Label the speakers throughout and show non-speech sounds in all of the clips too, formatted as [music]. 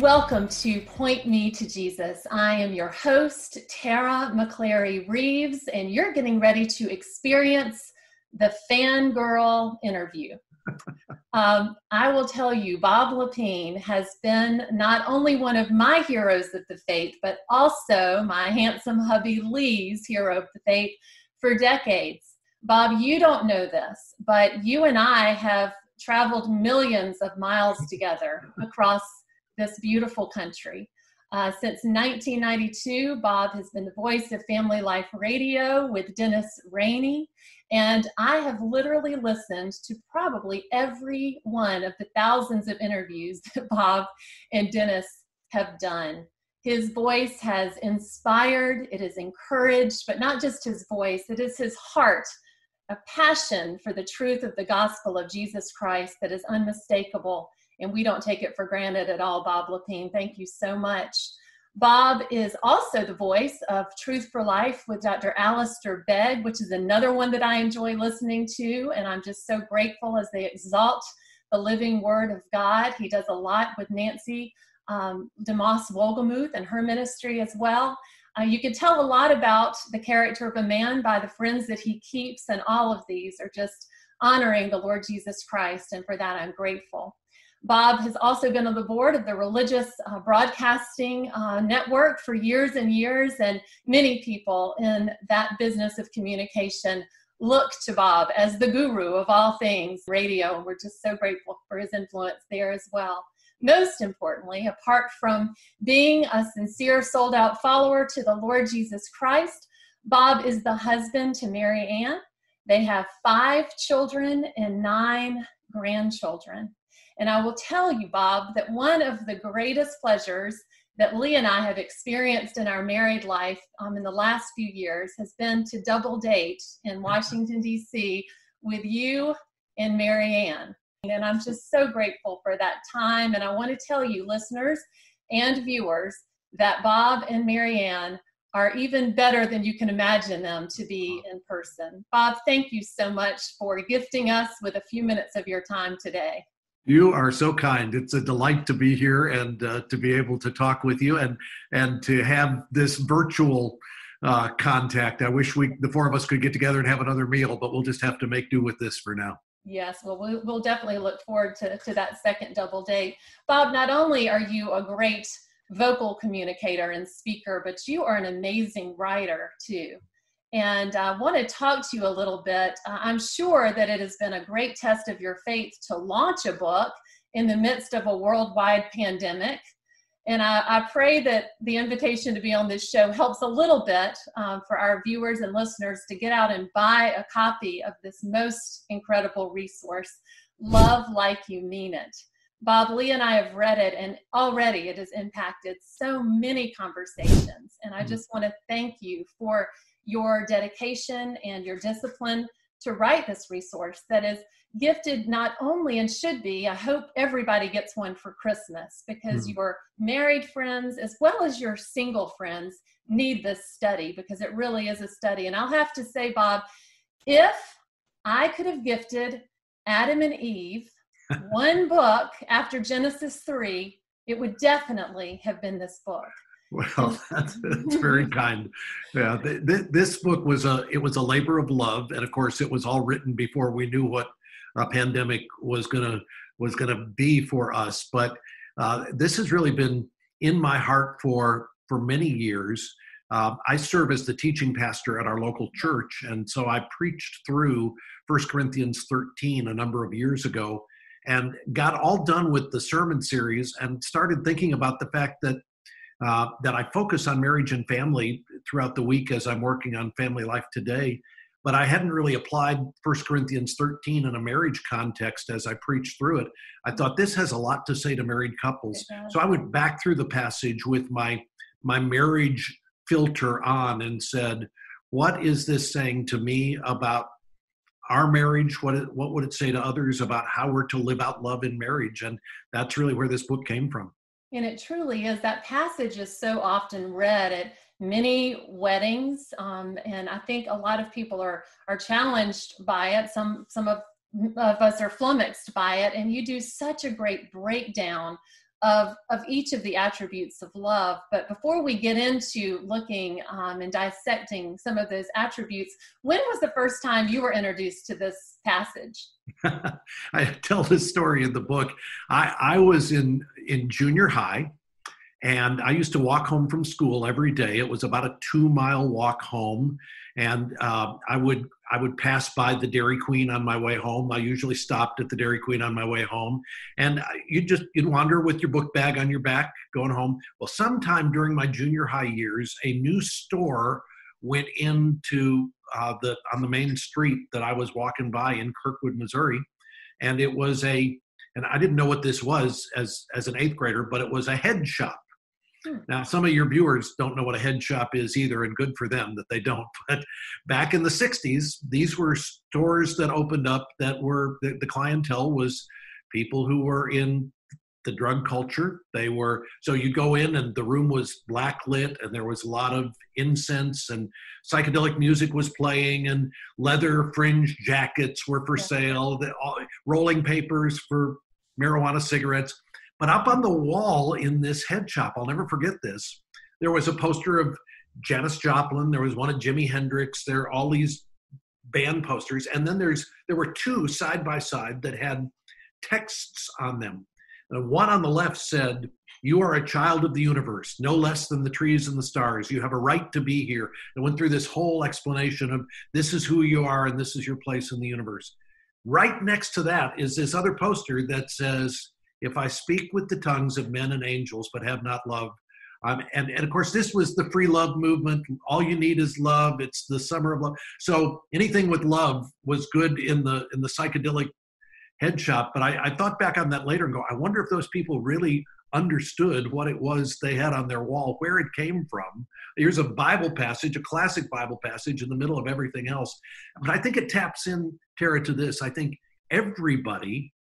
Speaker 1: Welcome to Point Me to Jesus. I am your host, Tara McClary Reeves, and you're getting ready to experience the fangirl interview. [laughs] um, I will tell you, Bob Lepine has been not only one of my heroes of the faith, but also my handsome hubby Lee's hero of the faith for decades. Bob, you don't know this, but you and I have traveled millions of miles together across this beautiful country. Uh, since 1992, Bob has been the voice of Family Life Radio with Dennis Rainey. And I have literally listened to probably every one of the thousands of interviews [laughs] that Bob and Dennis have done. His voice has inspired, it has encouraged, but not just his voice, it is his heart, a passion for the truth of the gospel of Jesus Christ that is unmistakable and we don't take it for granted at all, Bob Lepine, Thank you so much. Bob is also the voice of Truth for Life with Dr. Alistair Begg, which is another one that I enjoy listening to, and I'm just so grateful as they exalt the living Word of God. He does a lot with Nancy um, DeMoss Wolgemuth and her ministry as well. Uh, you can tell a lot about the character of a man by the friends that he keeps, and all of these are just honoring the Lord Jesus Christ, and for that I'm grateful. Bob has also been on the board of the Religious uh, Broadcasting uh, Network for years and years, and many people in that business of communication look to Bob as the guru of all things radio, and we're just so grateful for his influence there as well. Most importantly, apart from being a sincere, sold out follower to the Lord Jesus Christ, Bob is the husband to Mary Ann. They have five children and nine grandchildren. And I will tell you, Bob, that one of the greatest pleasures that Lee and I have experienced in our married life um, in the last few years has been to double date in Washington, D.C. with you and Mary Ann. And I'm just so grateful for that time. And I want to tell you, listeners and viewers, that Bob and Mary Ann are even better than you can imagine them to be in person. Bob, thank you so much for gifting us with a few minutes of your time today.
Speaker 2: You are so kind. It's a delight to be here and uh, to be able to talk with you and and to have this virtual uh, contact. I wish we the four of us could get together and have another meal, but we'll just have to make do with this for now.
Speaker 1: Yes, well, we'll definitely look forward to, to that second double date. Bob, not only are you a great vocal communicator and speaker, but you are an amazing writer too and I want to talk to you a little bit. Uh, I'm sure that it has been a great test of your faith to launch a book in the midst of a worldwide pandemic. And I, I pray that the invitation to be on this show helps a little bit um, for our viewers and listeners to get out and buy a copy of this most incredible resource, Love Like You Mean It. Bob Lee and I have read it, and already it has impacted so many conversations. And I mm. just want to thank you for your dedication and your discipline to write this resource that is gifted not only and should be i hope everybody gets one for christmas because mm. your married friends as well as your single friends need this study because it really is a study and i'll have to say bob if i could have gifted adam and eve [laughs] one book after genesis 3 it would definitely have been this book
Speaker 2: well, [laughs] that's, that's very [laughs] kind. Yeah, th- th- this book was a it was a labor of love, and of course, it was all written before we knew what a pandemic was gonna was gonna be for us. But uh, this has really been in my heart for for many years. Uh, I serve as the teaching pastor at our local church, and so I preached through First Corinthians 13 a number of years ago, and got all done with the sermon series, and started thinking about the fact that uh, that I focus on marriage and family throughout the week as I'm working on family life today. But I hadn't really applied 1 Corinthians 13 in a marriage context as I preached through it. I thought this has a lot to say to married couples. So I went back through the passage with my my marriage filter on and said, what is this saying to me about our marriage? What it, what would it say to others about how we're to live out love in marriage? And that's really where this book came from.
Speaker 1: And it truly is. That passage is so often read at many weddings, um, and I think a lot of people are are challenged by it. Some some of of us are flummoxed by it, and you do such a great breakdown of, of each of the attributes of love. But before we get into looking um, and dissecting some of those attributes, when was the first time you were introduced to this passage? [laughs]
Speaker 2: I tell this story in the book. I, I was in, in junior high and I used to walk home from school every day. It was about a two mile walk home. And uh, I would I would pass by the Dairy Queen on my way home. I usually stopped at the Dairy Queen on my way home, and you just you'd wander with your book bag on your back going home. Well, sometime during my junior high years, a new store went into uh, the on the main street that I was walking by in Kirkwood, Missouri, and it was a and I didn't know what this was as as an eighth grader, but it was a head shop. Hmm. Now, some of your viewers don't know what a head shop is either, and good for them that they don't. [laughs] But back in the 60s, these were stores that opened up that were the, the clientele was people who were in the drug culture. They were so you go in and the room was black lit and there was a lot of incense and psychedelic music was playing and leather fringe jackets were for sale. The, all, rolling papers for marijuana cigarettes. But up on the wall in this head shop, I'll never forget this. There was a poster of Janis Joplin. There was one of Jimi Hendrix. There are all these band posters, and then there's there were two side by side that had texts on them. And one on the left said, "You are a child of the universe, no less than the trees and the stars. You have a right to be here." And went through this whole explanation of this is who you are and this is your place in the universe. Right next to that is this other poster that says if I speak with the tongues of men and angels but have not love, um, and, and of course, this was the free love movement. All you need is love. It's the summer of love. So anything with love was good in the in the psychedelic head shop. But I, I thought back on that later and go, I wonder if those people really understood what it was they had on their wall, where it came from. Here's a Bible passage, a classic Bible passage in the middle of everything else. But I think it taps in, Tara, to this. I think everybody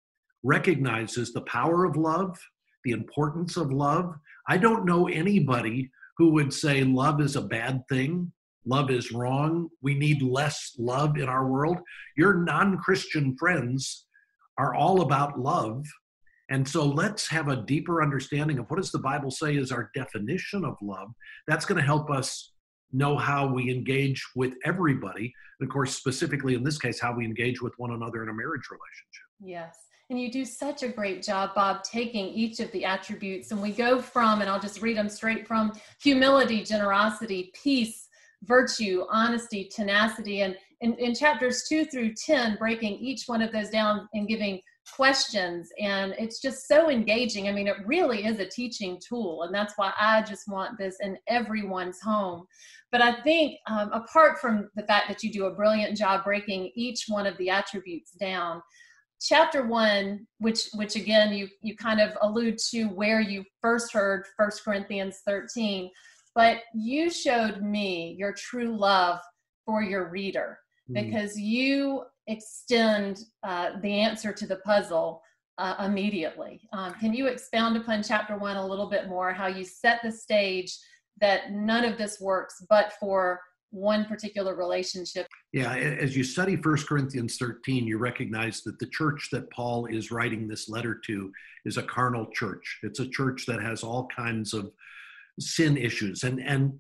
Speaker 2: recognizes the power of love, the importance of love. I don't know anybody who would say love is a bad thing, love is wrong, we need less love in our world. Your non Christian friends are all about love. And so let's have a deeper understanding of what does the Bible say is our definition of love. That's going to help us know how we engage with everybody. And of course, specifically in this case, how we engage with one another in a marriage relationship.
Speaker 1: Yes. And you do such a great job, Bob, taking each of the attributes. And we go from, and I'll just read them straight from humility, generosity, peace, virtue, honesty, tenacity. And in, in chapters two through 10, breaking each one of those down and giving questions. And it's just so engaging. I mean, it really is a teaching tool. And that's why I just want this in everyone's home. But I think, um, apart from the fact that you do a brilliant job breaking each one of the attributes down, chapter one which which again you you kind of allude to where you first heard first corinthians 13 but you showed me your true love for your reader mm. because you extend uh, the answer to the puzzle uh, immediately um, can you expound upon chapter one a little bit more how you set the stage that none of this works but for one particular relationship.
Speaker 2: Yeah, as you study First Corinthians 13, you recognize that the church that Paul is writing this letter to is a carnal church. It's a church that has all kinds of sin issues. And, and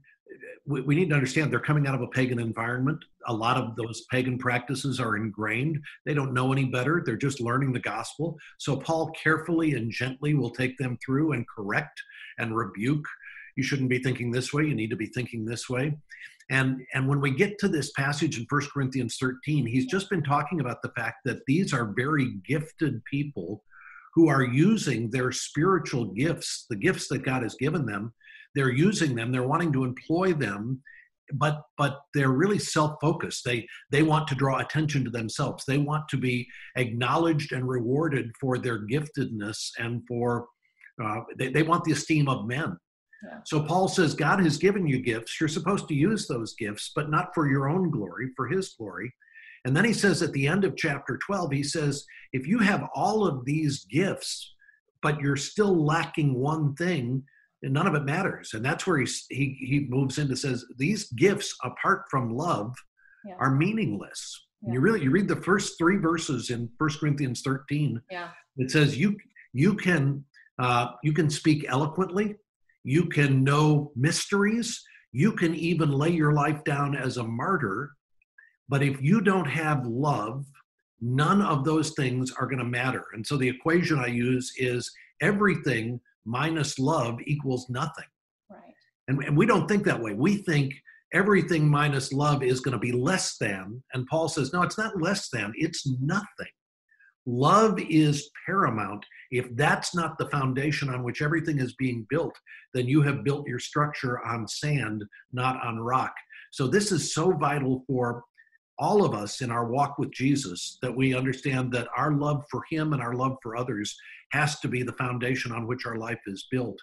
Speaker 2: we need to understand they're coming out of a pagan environment. A lot of those pagan practices are ingrained. They don't know any better. They're just learning the gospel. So Paul carefully and gently will take them through and correct and rebuke. You shouldn't be thinking this way. You need to be thinking this way. And, and when we get to this passage in 1 Corinthians 13, he's just been talking about the fact that these are very gifted people who are using their spiritual gifts, the gifts that God has given them. They're using them, they're wanting to employ them, but but they're really self-focused. They they want to draw attention to themselves. They want to be acknowledged and rewarded for their giftedness and for uh, they, they want the esteem of men. So Paul says, God has given you gifts. You're supposed to use those gifts, but not for your own glory, for his glory. And then he says at the end of chapter 12, he says, if you have all of these gifts, but you're still lacking one thing, and none of it matters. And that's where he, he, he moves into says, these gifts apart from love yeah. are meaningless. Yeah. You really, you read the first three verses in First Corinthians 13. Yeah. It says you, you can Uh, you can speak eloquently. You can know mysteries. You can even lay your life down as a martyr. But if you don't have love, none of those things are going to matter. And so the equation I use is everything minus love equals nothing.
Speaker 1: Right.
Speaker 2: And, and we don't think that way. We think everything minus love is going to be less than. And Paul says, no, it's not less than, it's nothing. Love is paramount. If that's not the foundation on which everything is being built, then you have built your structure on sand, not on rock. So, this is so vital for all of us in our walk with Jesus that we understand that our love for Him and our love for others has to be the foundation on which our life is built.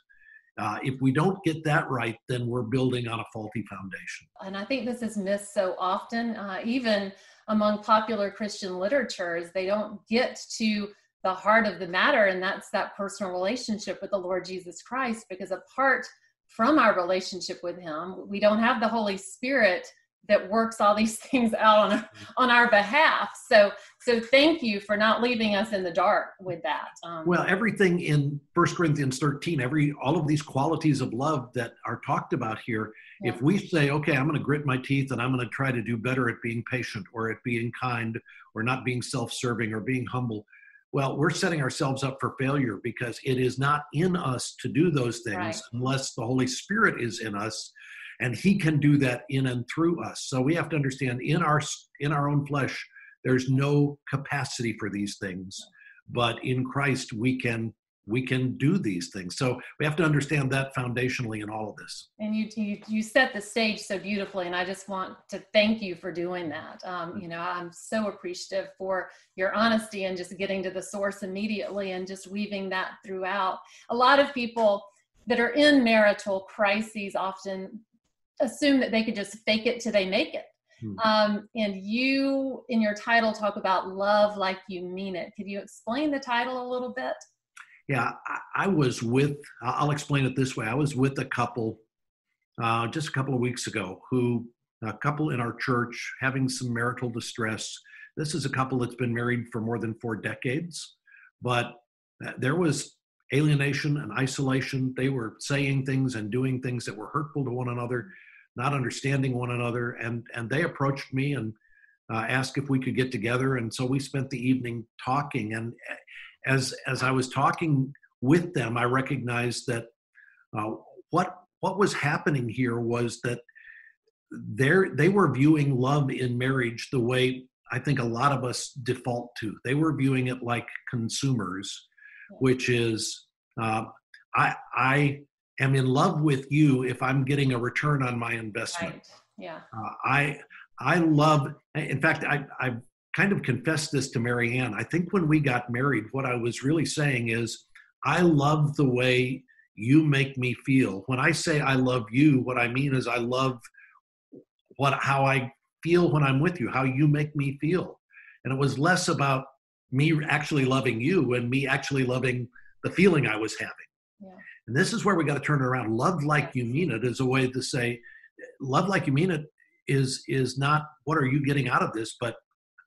Speaker 2: Uh, if we don't get that right, then we're building on a faulty foundation.
Speaker 1: And I think this is missed so often, uh, even among popular Christian literatures. They don't get to the heart of the matter, and that's that personal relationship with the Lord Jesus Christ, because apart from our relationship with Him, we don't have the Holy Spirit that works all these [laughs] things out on on our behalf. So so thank you for not leaving us in the dark with that.
Speaker 2: Um, well, everything in First Corinthians 13, every all of these qualities of love that are talked about here, yeah. if we say, okay, I'm going to grit my teeth and I'm going to try to do better at being patient or at being kind or not being self-serving or being humble, well, we're setting ourselves up for failure because it is not in us to do those things right. unless the Holy Spirit is in us and he can do that in and through us. So we have to understand in our in our own flesh there's no capacity for these things but in christ we can we can do these things. So we have to understand that foundationally in all of this.
Speaker 1: And you you, you set the stage so beautifully and i just want to thank you for doing that. Um, you know i'm so appreciative for your honesty and just getting to the source immediately and just weaving that throughout. A lot of people that are in marital crises often assume that they could just fake it till they make it. Hmm. Um, and you, in your title, talk about love like you mean it. Could you explain the title a little bit?
Speaker 2: Yeah, I, I was with, I'll explain it this way. I was with a couple uh, just a couple of weeks ago who, a couple in our church having some marital distress. This is a couple that's been married for more than four decades, but there was alienation and isolation. They were saying things and doing things that were hurtful to one another not understanding one another. And, and they approached me and uh, asked if we could get together. And so we spent the evening talking. And as, as I was talking with them, I recognized that uh, what, what was happening here was that they they were viewing love in marriage the way I think a lot of us default to. They were viewing it like consumers, which is uh, I I am in love with you if I'm getting a return on my investment.
Speaker 1: Right. Yeah.
Speaker 2: Uh, I I love. In fact, I I've kind of confessed this to Mary Ann. I think when we got married, what I was really saying is, I love the way you make me feel. When I say I love you, what I mean is I love what how I feel when I'm with you, how you make me feel. And it was less about me actually loving you and me actually loving the feeling I was having. Yeah. And this is where we got to turn it around. Love like you mean it is a way to say, love like you mean it is is not what are you getting out of this, but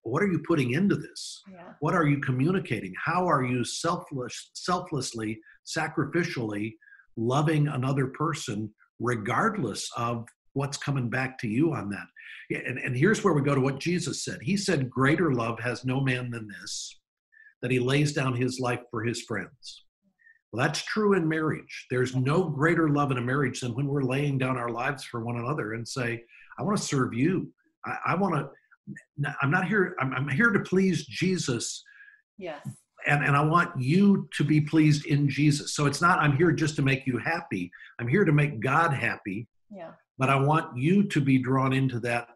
Speaker 2: what are you putting into this? Yeah. What are you communicating? How are you selfless, selflessly, sacrificially loving another person, regardless of what's coming back to you on that? And, and here's where we go to what Jesus said. He said, Greater love has no man than this, that he lays down his life for his friends. Well, that's true in marriage. There's no greater love in a marriage than when we're laying down our lives for one another and say, I want to serve you. I, I want to, I'm not here, I'm, I'm here to please Jesus.
Speaker 1: Yes.
Speaker 2: And, and I want you to be pleased in Jesus. So it's not, I'm here just to make you happy. I'm here to make God happy.
Speaker 1: Yeah.
Speaker 2: But I want you to be drawn into that.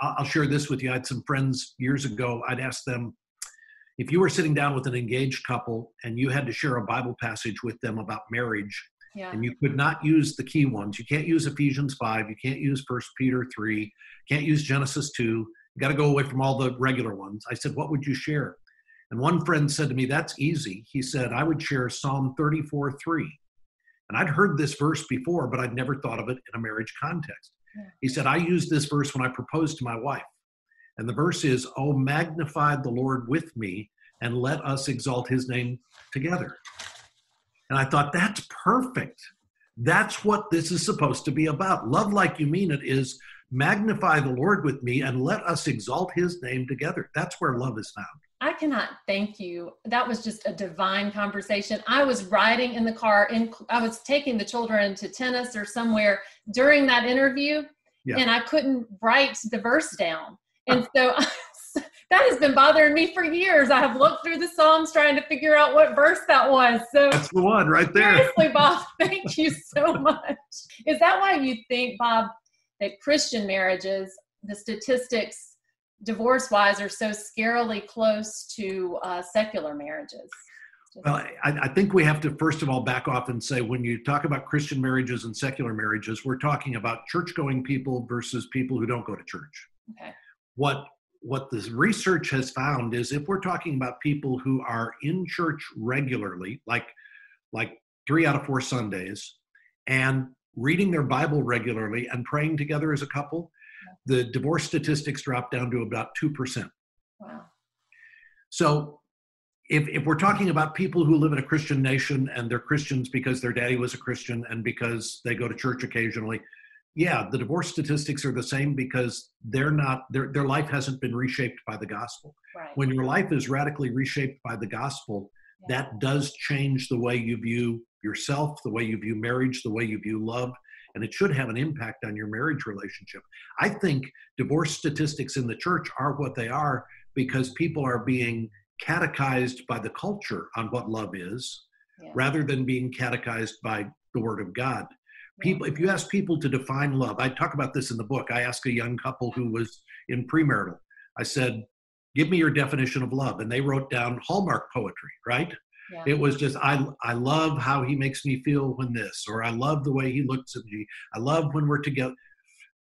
Speaker 2: I'll share this with you. I had some friends years ago. I'd ask them, if you were sitting down with an engaged couple and you had to share a Bible passage with them about marriage, yeah. and you could not use the key ones, you can't use Ephesians 5, you can't use First Peter 3, can't use Genesis 2, you got to go away from all the regular ones. I said, What would you share? And one friend said to me, That's easy. He said, I would share Psalm 34 3. And I'd heard this verse before, but I'd never thought of it in a marriage context. Yeah. He said, I used this verse when I proposed to my wife. And the verse is, Oh, magnify the Lord with me and let us exalt his name together. And I thought, that's perfect. That's what this is supposed to be about. Love like you mean it is magnify the Lord with me and let us exalt his name together. That's where love is found.
Speaker 1: I cannot thank you. That was just a divine conversation. I was riding in the car and I was taking the children to tennis or somewhere during that interview yeah. and I couldn't write the verse down. [laughs] And so [laughs] that has been bothering me for years. I have looked through the Psalms trying to figure out what verse that was. So
Speaker 2: that's the one right there.
Speaker 1: Seriously, Bob, [laughs] thank you so much. Is that why you think, Bob, that Christian marriages, the statistics divorce wise are so scarily close to uh, secular marriages?
Speaker 2: Well, I, I, think we have to first of all back off and say when you talk about Christian marriages and secular marriages, we're talking about church-going people versus people who don't go to church. Okay. What what the research has found is if we're talking about people who are in church regularly, like like three out of four Sundays, and reading their Bible regularly and praying together as a couple, the divorce statistics drop down to about 2%. Wow. So if, if we're talking about people who live in a Christian nation and they're Christians because their daddy was a Christian and because they go to church occasionally, yeah, the divorce statistics are the same because they're not their their life hasn't been reshaped by the gospel. Right. When your life is radically reshaped by the gospel, yeah. that does change the way you view yourself, the way you view marriage, the way you view love, and it should have an impact on your marriage relationship. I think divorce statistics in the church are what they are because people are being catechized by the culture on what love is yeah. rather than being catechized by the word of God. People, if you ask people to define love, I talk about this in the book. I asked a young couple who was in premarital. I said, "Give me your definition of love," and they wrote down Hallmark poetry, right? Yeah. It was just I I love how he makes me feel when this, or I love the way he looks at me. I love when we're together.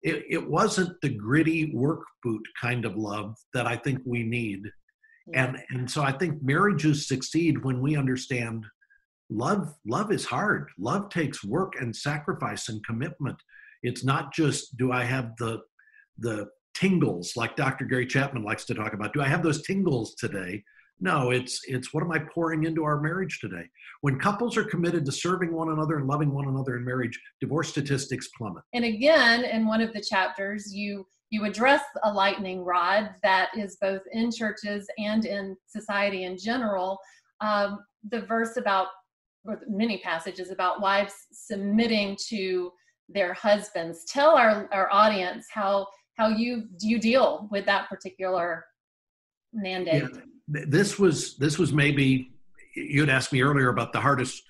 Speaker 2: It, it wasn't the gritty work boot kind of love that I think we need. Yeah. And and so I think marriages succeed when we understand love love is hard. Love takes work and sacrifice and commitment. It's not just do I have the the tingles like Dr. Gary Chapman likes to talk about. Do I have those tingles today? No, it's it's what am I pouring into our marriage today? When couples are committed to serving one another and loving one another in marriage, divorce statistics plummet.
Speaker 1: And again, in one of the chapters, you you address a lightning rod that is both in churches and in society in general. Um, the verse about, or many passages about wives submitting to their husbands. Tell our, our audience how how you do you deal with that particular mandate. Yeah
Speaker 2: this was this was maybe you'd asked me earlier about the hardest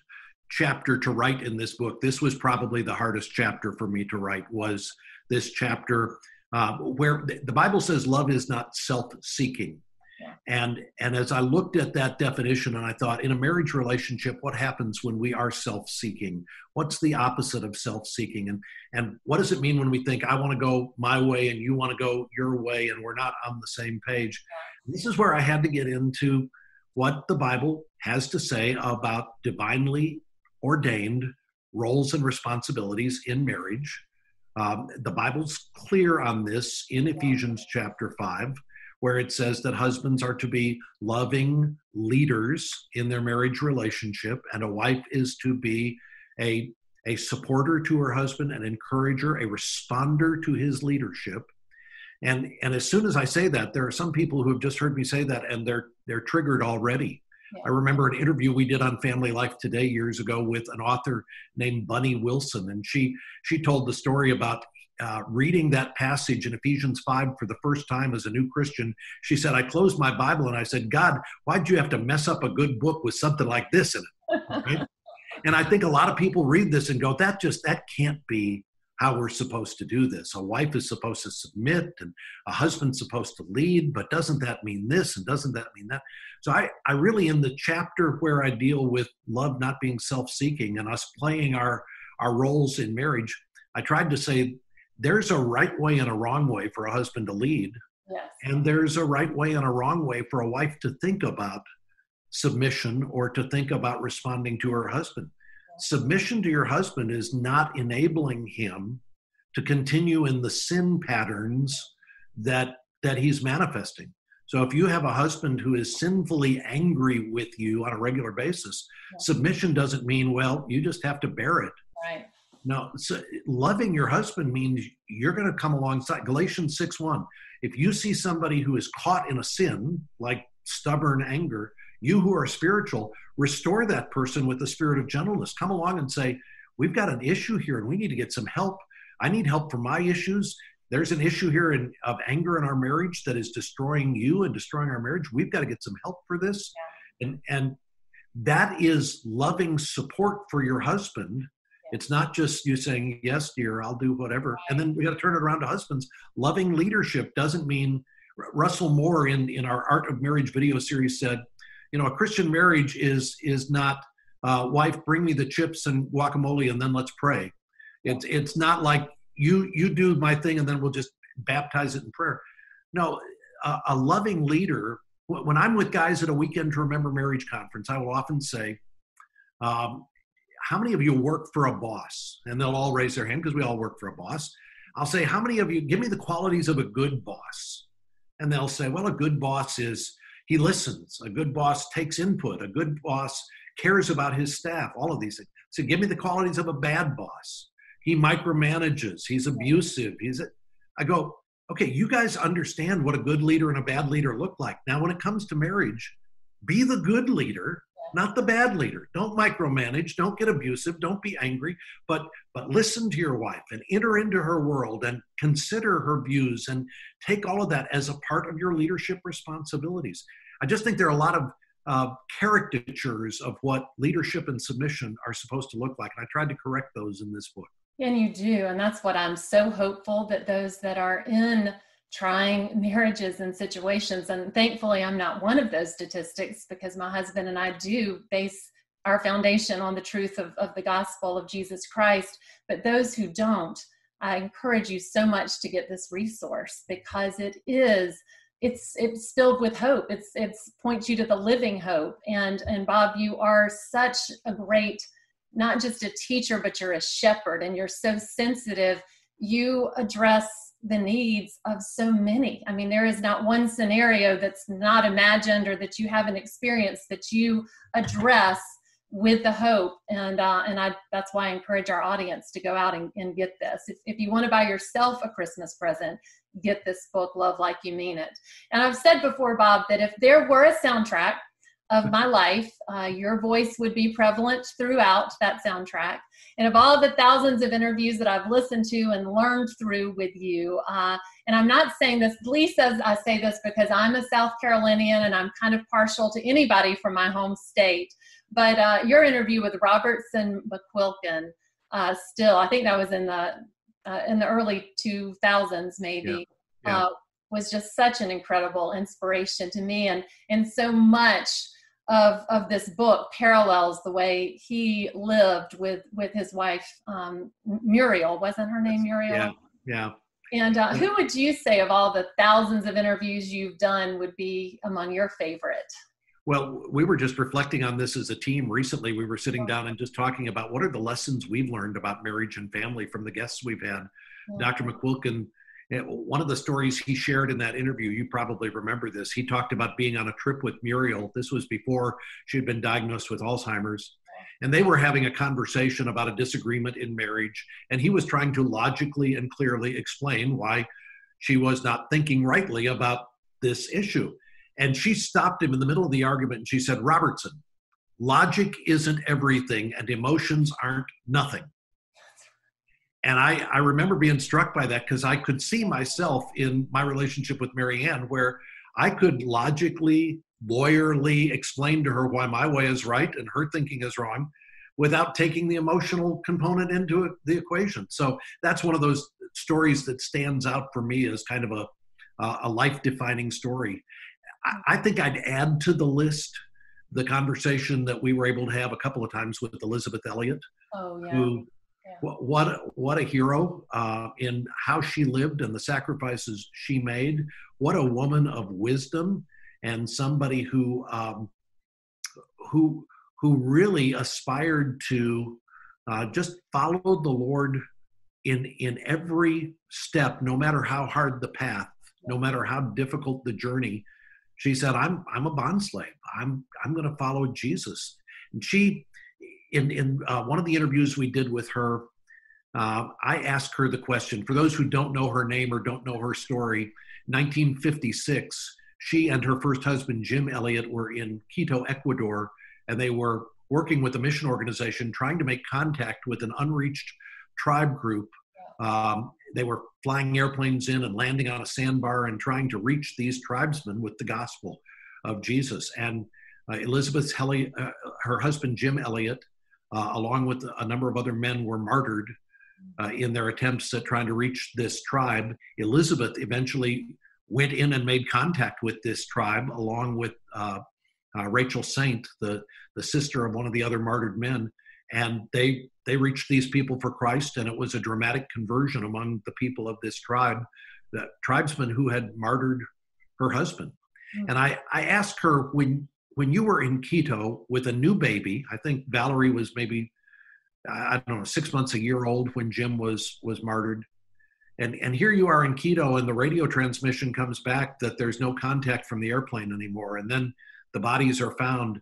Speaker 2: chapter to write in this book. This was probably the hardest chapter for me to write. Was this chapter uh, where the Bible says love is not self-seeking, and and as I looked at that definition and I thought in a marriage relationship, what happens when we are self-seeking? What's the opposite of self-seeking? And and what does it mean when we think I want to go my way and you want to go your way and we're not on the same page? This is where I had to get into what the Bible has to say about divinely ordained roles and responsibilities in marriage. Um, the Bible's clear on this in Ephesians chapter 5, where it says that husbands are to be loving leaders in their marriage relationship, and a wife is to be a, a supporter to her husband, an encourager, a responder to his leadership. And and as soon as I say that, there are some people who have just heard me say that and they're they're triggered already. I remember an interview we did on Family Life Today years ago with an author named Bunny Wilson, and she she told the story about uh, reading that passage in Ephesians 5 for the first time as a new Christian, she said, I closed my Bible and I said, God, why'd you have to mess up a good book with something like this in it? [laughs] Right? and I think a lot of people read this and go, that just, that can't be how we're supposed to do this. A wife is supposed to submit and a husband's supposed to lead, but doesn't that mean this and doesn't that mean that? So I, I really in the chapter where I deal with love not being self-seeking and us playing our our roles in marriage, I tried to say there's a right way and a wrong way for a husband to lead. Yes. And there's a right way and a wrong way for a wife to think about submission or to think about responding to her husband submission to your husband is not enabling him to continue in the sin patterns that that he's manifesting So if you have a husband who is sinfully angry with you on a regular basis, yeah. submission doesn't mean, well, you just have to bear it.
Speaker 1: Right.
Speaker 2: No, so loving your husband means you're going to come alongside. Galatians 6 1. If you see somebody who is caught in a sin, like stubborn anger, you who are spiritual, restore that person with the spirit of gentleness. Come along and say, We've got an issue here and we need to get some help. I need help for my issues. There's an issue here in, of anger in our marriage that is destroying you and destroying our marriage. We've got to get some help for this. Yeah. And, and that is loving support for your husband it's not just you saying, yes, dear, I'll do whatever. And then we got to turn it around to husbands. Loving leadership doesn't mean, Russell Moore in, in our Art of Marriage video series said, you know, a Christian marriage is, is not, uh, wife, bring me the chips and guacamole and then let's pray. It's, it's not like you, you do my thing and then we'll just baptize it in prayer. No, a, a loving leader, when I'm with guys at a weekend to remember marriage conference, I will often say, um, how many of you work for a boss? And they'll all raise their hand because we all work for a boss. I'll say, how many of you give me the qualities of a good boss? And they'll say, well, a good boss is he listens. A good boss takes input. A good boss cares about his staff. All of these things. So give me the qualities of a bad boss. He micromanages. He's abusive. He's. A, I go, okay. You guys understand what a good leader and a bad leader look like. Now, when it comes to marriage, be the good leader not the bad leader. Don't micromanage, don't get abusive, don't be angry, but but listen to your wife and enter into her world and consider her views and take all of that as a part of your leadership responsibilities. I just think there are a lot of uh, caricatures of what leadership and submission are supposed to look like, and I tried to correct those in this book.
Speaker 1: And you do, and that's what I'm so hopeful that those that are in trying [laughs] marriages and situations. And thankfully, I'm not one of those statistics because my husband and I do base our foundation on the truth of, of the gospel of Jesus Christ. But those who don't, I encourage you so much to get this resource because it is it's it's filled with hope it's it's points you to the living hope and and bob you are such a great not just a teacher but you're a shepherd and you're so sensitive you address the needs of so many. I mean, there is not one scenario that's not imagined or that you haven't experienced that you address with the hope. And uh, and I that's why I encourage our audience to go out and, and get this. If, if you want to buy yourself a Christmas present, get this book, Love Like You Mean It. And I've said before, Bob, that if there were a soundtrack of my life, uh, your voice would be prevalent throughout that soundtrack. And of all the thousands of interviews that I've listened to and learned through with you, uh, and I'm not saying this, says I say this because I'm a South Carolinian and I'm kind of partial to anybody from my home state. But uh, your interview with Robertson McQuilkin, uh, still, I think that was in the uh, in the early 2000s, maybe. Yeah. Yeah. Was just such an incredible inspiration to me and and so much of of this book parallels the way he lived with with his wife um, Muriel. Wasn't her name Muriel?
Speaker 2: Yeah, yeah.
Speaker 1: And uh, who would you say of all the thousands of interviews you've done would be among your favorite?
Speaker 2: Well, we were just reflecting on this as a team recently. We were sitting down and just talking about what are the lessons we've learned about marriage and family from the guests we've had. Yeah. Dr. McQuilkin Uh, one of the stories he shared in that interview, you probably remember this. He talked about being on a trip with Muriel. This was before she had been diagnosed with Alzheimer's. And they were having a conversation about a disagreement in marriage. And he was trying to logically and clearly explain why she was not thinking rightly about this issue. And she stopped him in the middle of the argument and she said, Robertson, logic isn't everything and emotions aren't nothing and I, I remember being struck by that because I could see myself in my relationship with Mary Ann where I could logically, lawyerly explain to her why my way is right and her thinking is wrong without taking the emotional component into the equation. So that's one of those stories that stands out for me as kind of a, a life defining story. I, I think I'd add to the list the conversation that we were able to have a couple of times with Elisabeth Elliot,
Speaker 1: oh, yeah.
Speaker 2: who what, what what a hero uh, in how she lived and the sacrifices she made. What a woman of wisdom and somebody who um, who who really aspired to uh, just follow the Lord in in every step, no matter how hard the path, no matter how difficult the journey. she said, "I'm I'm a bond slave. I'm I'm going to follow Jesus." And she, in in uh, one of the interviews we did with her, uh, I asked her the question. For those who don't know her name or don't know her story, 1956, she and her first husband Jim Elliot were in Quito, Ecuador, and they were working with a mission organization trying to make contact with an unreached tribe group. Um, they were flying airplanes in and landing on a sandbar and trying to reach these tribesmen with the gospel of Jesus. And uh, Elisabeth uh, her husband Jim Elliot, uh, along with a number of other men, were martyred uh, in their attempts at trying to reach this tribe. Elisabeth eventually went in and made contact with this tribe, along with uh, uh, Rachel Saint, the the sister of one of the other martyred men, and they they reached these people for Christ, and it was a dramatic conversion among the people of this tribe, the tribesmen who had martyred her husband. Mm-hmm. And I I asked her when when you were in Quito with a new baby, I think Valerie was maybe I don't know six months a year old when Jim was was martyred. And, and here you are in Quito, and the radio transmission comes back that there's no contact from the airplane anymore. And then the bodies are found.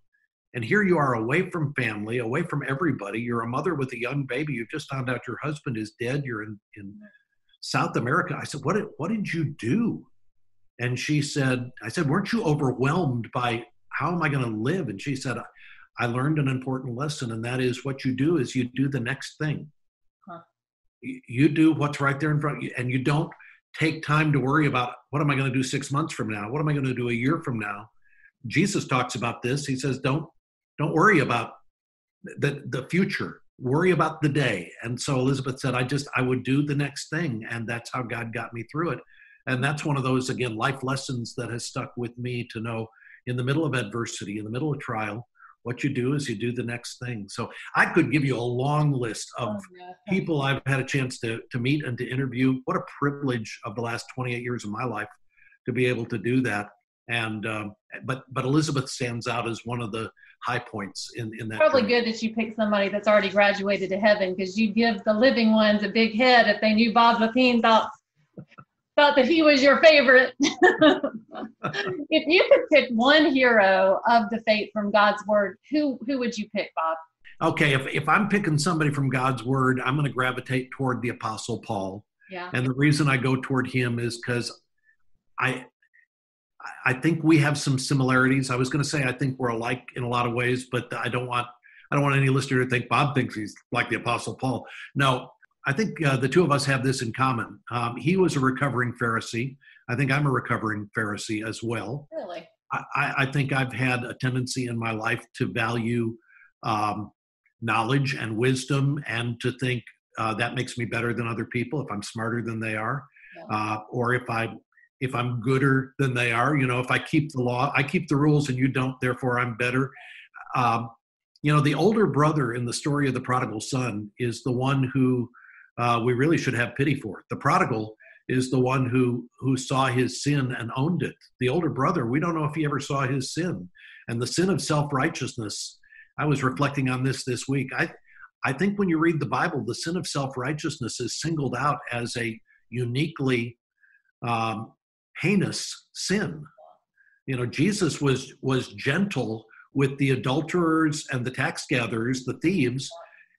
Speaker 2: And here you are away from family away from everybody. You're a mother with a young baby. You've just found out your husband is dead. You're in, in south america. I said what did, what did you do? And she said i said weren't you overwhelmed by how am i going to live and she said i learned an important lesson and that is what you do is you do the next thing huh. you do what's right there in front of you and you don't take time to worry about what am i going to do six months from now what am i going to do a year from now jesus talks about this he says don't don't worry about the, the future. Worry about the day. And so Elisabeth said, I just, I would do the next thing. And that's how God got me through it. And that's one of those, again, life lessons that has stuck with me to know in the middle of adversity, in the middle of trial, what you do is you do the next thing. So I could give you a long list of oh, people I've had a chance to, to meet and to interview. What a privilege of the last 28 years of my life to be able to do that. And um, but but Elisabeth stands out as one of the high points in, in that.
Speaker 1: Probably journey. good that you pick somebody that's already graduated to heaven because you give the living ones a big head if they knew Bob Lepine thought thought that he was your favorite. [laughs] if you could pick one hero of the faith from God's word, who who would you pick, Bob?
Speaker 2: Okay, if, if I'm picking somebody from God's word, I'm going to gravitate toward the Apostle Paul.
Speaker 1: Yeah.
Speaker 2: And the reason I go toward him is because I I think we have some similarities. I was going to say I think we're alike in a lot of ways, but I don't want I don't want any listener to think Bob thinks he's like the Apostle Paul. No, I think uh, the two of us have this in common. Um, he was a recovering Pharisee. I think I'm a recovering Pharisee as well.
Speaker 1: Really?
Speaker 2: I, I think I've had a tendency in my life to value um, knowledge and wisdom and to think uh, that makes me better than other people if I'm smarter than they are. Yeah. Uh, or if I if I'm gooder than they are. You know, if I keep the law, I keep the rules and you don't, therefore I'm better. Um, you know, the older brother in the story of the prodigal son is the one who uh, we really should have pity for. The prodigal is the one who who saw his sin and owned it. The older brother, we don't know if he ever saw his sin, and the sin of self righteousness. I was reflecting on this this week. I I think when you read the Bible, the sin of self righteousness is singled out as a uniquely um, heinous sin. You know, Jesus was was gentle with the adulterers and the tax gatherers, the thieves,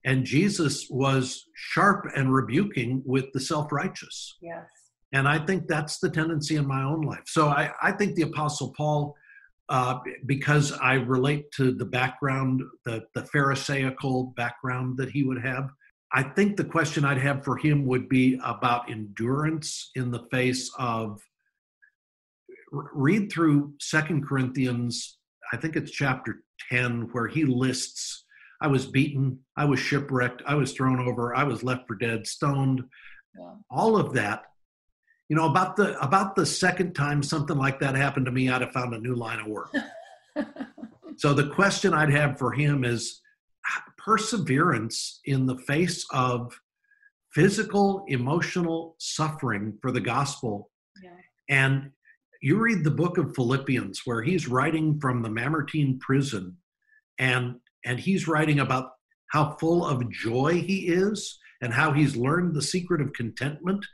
Speaker 2: and Jesus was sharp and rebuking with the self-righteous.
Speaker 1: Yes.
Speaker 2: And I think that's the tendency in my own life. So I, I think the Apostle Paul, uh, because I relate to the background, the, the Pharisaical background that he would have, I think the question I'd have for him would be about endurance in the face of read through Second Corinthians, I think it's chapter 10, where he lists I was beaten, I was shipwrecked, I was thrown over, I was left for dead, stoned, yeah. all of that. You know, about the about the second time something like that happened to me, I'd have found a new line of work. [laughs] so the question I'd have for him is perseverance in the face of physical, emotional suffering for the gospel. Yeah. And you read the book of Philippians where he's writing from the Mamertine prison and and he's writing about how full of joy he is and how he's learned the secret of contentment,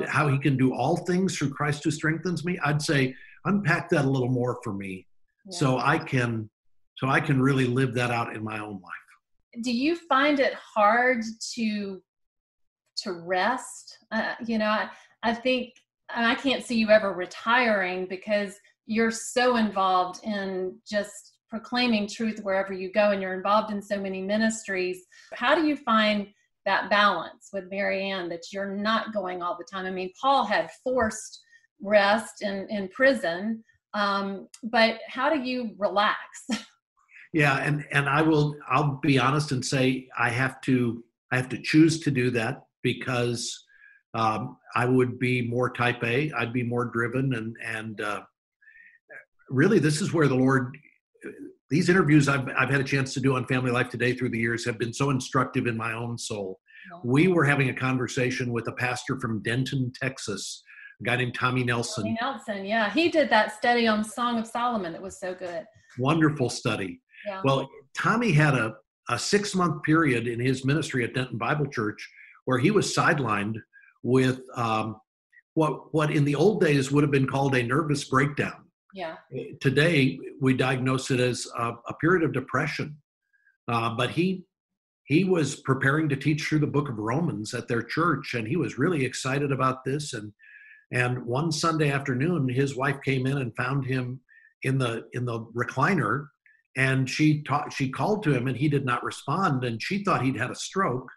Speaker 2: yeah. how he can do all things through Christ who strengthens me. I'd say unpack that a little more for me yeah. so i can so i can really live that out in my own life
Speaker 1: do you find it hard to to rest uh, you know I, I think i can't see you ever retiring because you're so involved in just proclaiming truth wherever you go and you're involved in so many ministries how do you find that balance with Mary Ann that you're not going all the time i mean paul had forced rest in, in prison. Um, but how do you relax? [laughs]
Speaker 2: yeah, and and I will I'll be honest and say I have to I have to choose to do that because um, I would be more type A. I'd be more driven and and uh, really this is where the Lord. These interviews I've I've had a chance to do on Family Life Today through the years have been so instructive in my own soul. We were having a conversation with a pastor from Denton, Texas, a guy named Tommy Nelson.
Speaker 1: Tommy Nelson, yeah, he did that study on Song of Solomon. That was so good.
Speaker 2: Wonderful study. Yeah. Well, Tommy had a, a six month period in his ministry at Denton Bible Church where he was sidelined with um, what what in the old days would have been called a nervous breakdown.
Speaker 1: Yeah.
Speaker 2: Today we diagnose it as a, a period of depression, uh, but he he was preparing to teach through the book of Romans at their church, and he was really excited about this and and one Sunday afternoon, his wife came in and found him in the in the recliner, and she taught, she called to him, and he did not respond, and she thought he'd had a stroke.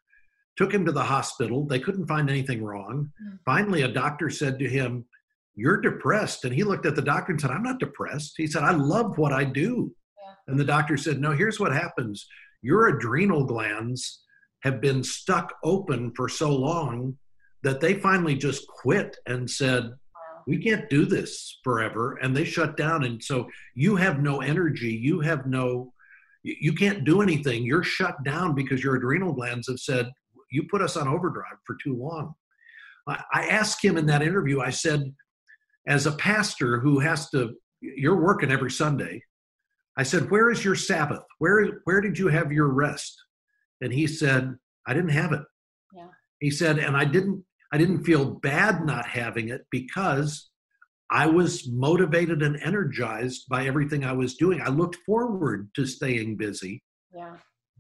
Speaker 2: Took him to the hospital. They couldn't find anything wrong. Mm. Finally, a doctor said to him, "You're depressed," and he looked at the doctor and said, "I'm not depressed." He said, "I love what I do." Yeah. And the doctor said, "No, here's what happens. Your adrenal glands have been stuck open for so long that they finally just quit and said, we can't do this forever. And they shut down. And so you have no energy. You have no, you can't do anything. You're shut down because your adrenal glands have said, you put us on overdrive for too long. I asked him in that interview, I said, as a pastor who has to, you're working every Sunday. I said, where is your Sabbath? Where, where did you have your rest? And he said, I didn't have it. Yeah. He said, and I didn't I didn't feel bad not having it because I was motivated and energized by everything I was doing. I looked forward to staying busy.
Speaker 1: Yeah.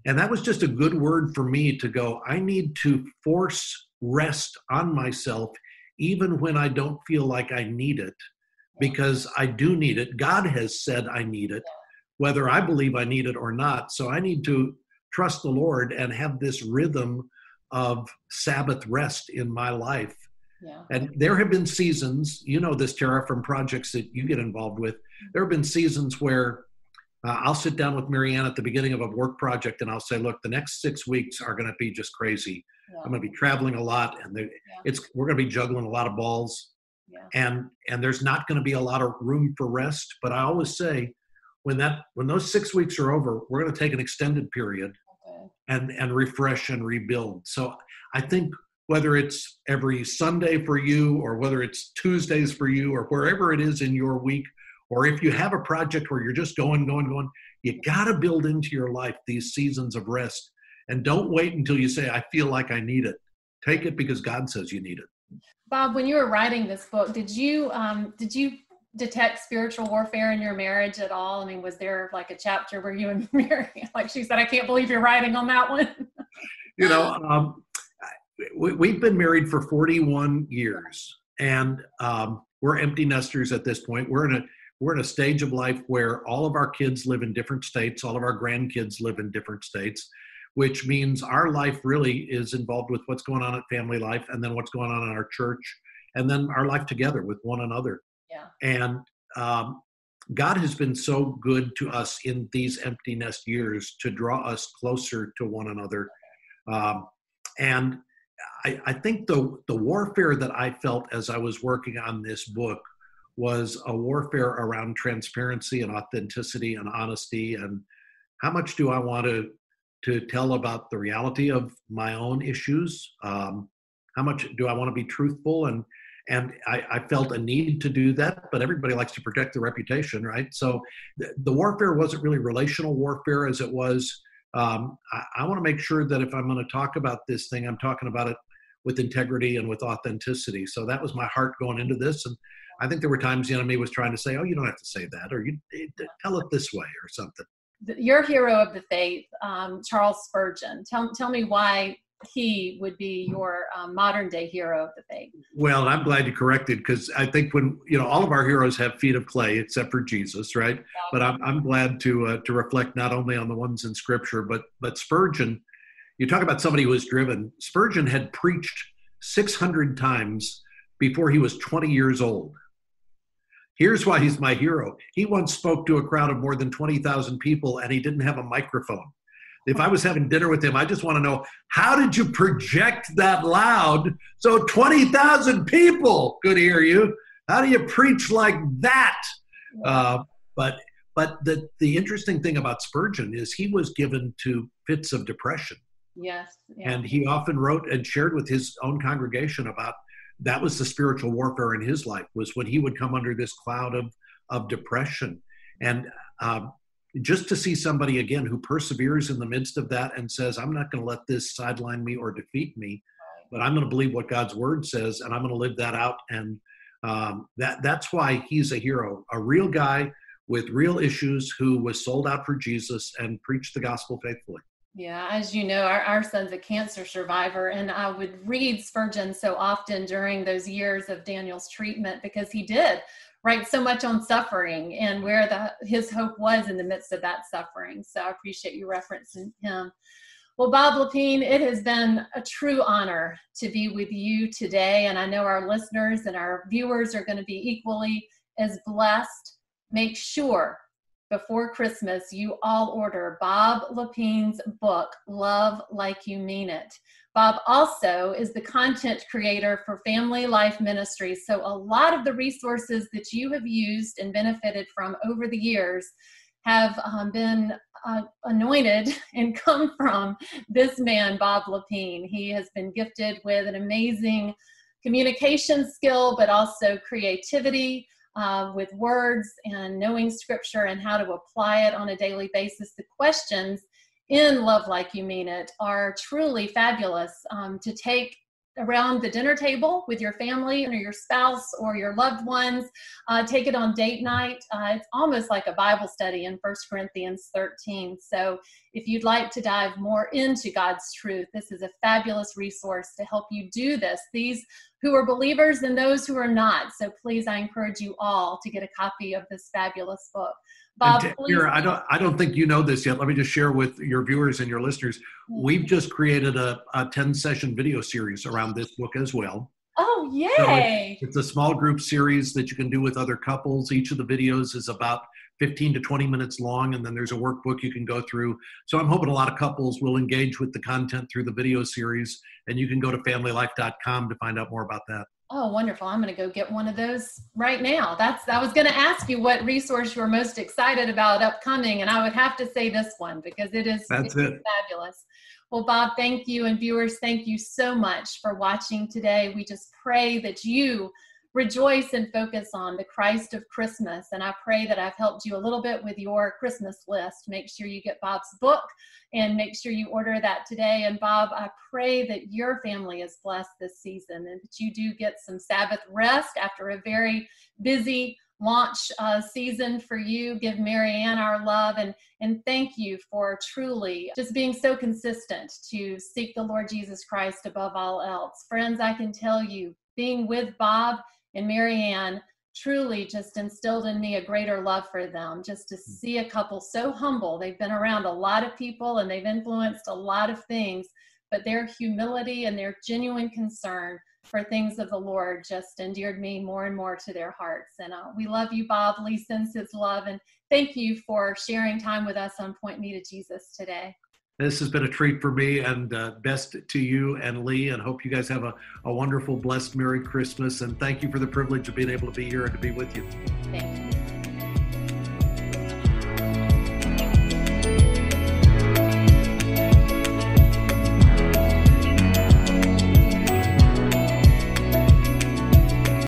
Speaker 2: And that was just a good word for me to go, I need to force rest on myself even when I don't feel like I need it because I do need it. God has said I need it, whether I believe I need it or not. So I need to trust the Lord and have this rhythm of Sabbath rest in my life.
Speaker 1: Yeah.
Speaker 2: And there have been seasons, you know this, Tara, from projects that you get involved with. There have been seasons where uh, I'll sit down with Mary Ann at the beginning of a work project and I'll say, look, the next six weeks are going to be just crazy. Yeah. I'm going to be traveling a lot and yeah. it's we're going to be juggling a lot of balls. Yeah. And and there's not going to be a lot of room for rest. But I always say, when that when those six weeks are over, we're going to take an extended period and and refresh and rebuild. So I think whether it's every Sunday for you or whether it's Tuesdays for you or wherever it is in your week, or if you have a project where you're just going, going, going, you got to build into your life these seasons of rest. And don't wait until you say, I feel like I need it. Take it because God says you need it.
Speaker 1: Bob, when you were writing this book, did you um, did you detect spiritual warfare in your marriage at all? I mean, was there like a chapter where you and [laughs] Mary, like she said, I can't believe you're writing on that one? [laughs]
Speaker 2: you know, um, we, have been married for 41 years and um, we're empty nesters at this point. We're in a we're in a stage of life where all of our kids live in different states, all of our grandkids live in different states, which means our life really is involved with what's going on at family life and then what's going on in our church and then our life together with one another.
Speaker 1: Yeah.
Speaker 2: And um, God has been so good to us in these empty nest years to draw us closer to one another. Um, and I, I, think the, the warfare that I felt as I was working on this book was a warfare around transparency and authenticity and honesty and how much do I want to to tell about the reality of my own issues? Um, how much do I want to be truthful? And and I, I, felt a need to do that but everybody likes to protect their reputation right? So the, the warfare wasn't really relational warfare as it was um, I, I want to make sure that if i'm going to talk about this thing i'm talking about it with integrity and with authenticity. So that was my heart going into this and I think there were times the enemy was trying to say, "Oh, you don't have to say that," or "You tell it this way," or something.
Speaker 1: Your hero of the faith, um, Charles Spurgeon. Tell tell me why he would be your um, modern day hero of the faith.
Speaker 2: Well, I'm glad you corrected because I think when you know all of our heroes have feet of clay except for Jesus, right? Yeah. But I'm I'm glad to uh, to reflect not only on the ones in Scripture, but but Spurgeon. You talk about somebody who was driven. Spurgeon had preached 600 times before he was 20 years old. Here's why he's my hero. He once spoke to a crowd of more than 20,000 people and he didn't have a microphone if I was having dinner with him, I just want to know how did you project that loud so 20,000 people could hear you? How do you preach like that? Uh, but but the, the interesting thing about Spurgeon is he was given to fits of depression.
Speaker 1: Yes.
Speaker 2: Yeah. And he often wrote and shared with his own congregation about that was the spiritual warfare in his life was when he would come under this cloud of, of depression. And um, just to see somebody again who perseveres in the midst of that and says, I'm not going to let this sideline me or defeat me, but I'm going to believe what God's word says and I'm going to live that out. And um, that that's why he's a hero, a real guy with real issues who was sold out for Jesus and preached the gospel faithfully.
Speaker 1: Yeah, as you know, our, our son's a cancer survivor, and I would read Spurgeon so often during those years of Daniel's treatment because he did write so much on suffering and where the, his hope was in the midst of that suffering. So I appreciate you referencing him. Well, Bob Lepine, it has been a true honor to be with you today. And I know our listeners and our viewers are going to be equally as blessed. Make sure before Christmas you all order Bob Lepine's book, Love Like You Mean It. Bob also is the content creator for Family Life Ministries. So, a lot of the resources that you have used and benefited from over the years have um, been uh, anointed [laughs] and come from this man, Bob Lepine. He has been gifted with an amazing communication skill, but also creativity. Uh, with words and knowing scripture and how to apply it on a daily basis. The questions in Love Like You Mean It are truly fabulous um, to take around the dinner table with your family or your spouse or your loved ones. Uh, take it on date night. Uh, it's almost like a Bible study in First Corinthians 13. So if you'd like to dive more into God's truth, this is a fabulous resource to help you do this. These who are believers and those who are not. So please, I encourage you all to get a copy of this fabulous book. Bob,
Speaker 2: here, I don't, I don't think you know this yet. Let me just share with your viewers and your listeners. Hmm. We've just created a, a 10 session video series around this book as well.
Speaker 1: Oh, yay!
Speaker 2: So it's, it's a small group series that you can do with other couples. Each of the videos is about 15 to 20 minutes long, and then there's a workbook you can go through. So I'm hoping a lot of couples will engage with the content through the video series, and you can go to familylife.com to find out more about that.
Speaker 1: Oh, wonderful. I'm going to go get one of those right now. That's I was going to ask you what resource you were most excited about upcoming and I would have to say this one because it is,
Speaker 2: That's it it.
Speaker 1: fabulous. Well, Bob, thank you and viewers, thank you so much for watching today. We just pray that you rejoice and focus on the Christ of Christmas. And I pray that I've helped you a little bit with your Christmas list. Make sure you get Bob's book and make sure you order that today. And Bob, I pray that your family is blessed this season and that you do get some Sabbath rest after a very busy launch uh, season for you. Give Mary Ann our love and and thank you for truly just being so consistent to seek the Lord Jesus Christ above all else. Friends, I can tell you, being with Bob and Mary Ann truly just instilled in me a greater love for them just to hmm. see a couple so humble. They've been around a lot of people and they've influenced a lot of things but their humility and their genuine concern for things of the lord just endeared me more and more to their hearts. And uh, we love you bob. Lee sends his love and thank you for sharing time with us on point me to jesus today
Speaker 2: this has been a treat for me, and uh, best to you and Lee, and hope you guys have a, a wonderful, blessed Merry Christmas. And thank you for the privilege of being able to be here and to be with you.
Speaker 1: Thank you.